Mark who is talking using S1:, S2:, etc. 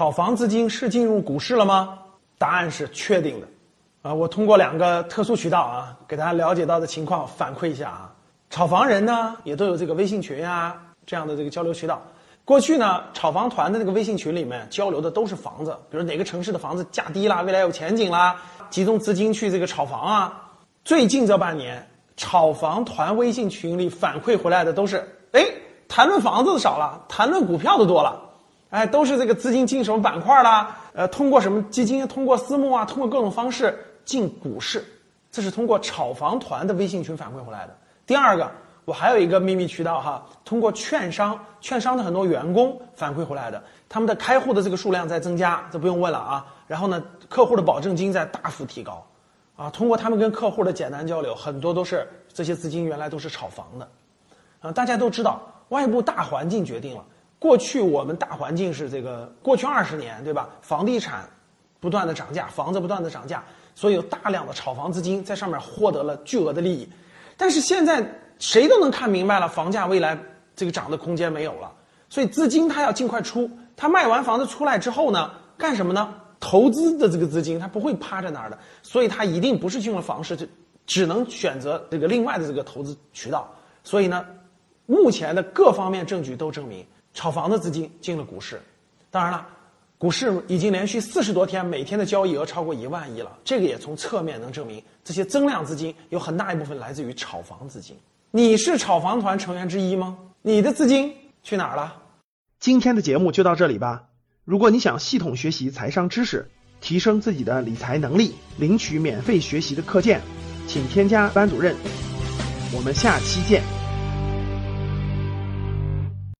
S1: 炒房资金是进入股市了吗？答案是确定的。啊，我通过两个特殊渠道啊，给大家了解到的情况反馈一下啊。炒房人呢，也都有这个微信群啊这样的这个交流渠道。过去呢，炒房团的那个微信群里面交流的都是房子，比如哪个城市的房子价低啦，未来有前景啦，集中资金去这个炒房啊。最近这半年，炒房团微信群里反馈回来的都是，哎，谈论房子的少了，谈论股票的多了。哎，都是这个资金进什么板块啦？呃，通过什么基金？通过私募啊？通过各种方式进股市？这是通过炒房团的微信群反馈回来的。第二个，我还有一个秘密渠道哈，通过券商，券商的很多员工反馈回来的，他们的开户的这个数量在增加，这不用问了啊。然后呢，客户的保证金在大幅提高，啊，通过他们跟客户的简单交流，很多都是这些资金原来都是炒房的，啊，大家都知道，外部大环境决定了。过去我们大环境是这个，过去二十年，对吧？房地产不断的涨价，房子不断的涨价，所以有大量的炒房资金在上面获得了巨额的利益。但是现在谁都能看明白了，房价未来这个涨的空间没有了，所以资金它要尽快出。它卖完房子出来之后呢，干什么呢？投资的这个资金它不会趴在那儿的，所以它一定不是进入房市，就只能选择这个另外的这个投资渠道。所以呢，目前的各方面证据都证明。炒房的资金进了股市，当然了，股市已经连续四十多天每天的交易额超过一万亿了。这个也从侧面能证明，这些增量资金有很大一部分来自于炒房资金。你是炒房团成员之一吗？你的资金去哪儿了？
S2: 今天的节目就到这里吧。如果你想系统学习财商知识，提升自己的理财能力，领取免费学习的课件，请添加班主任。我们下期见。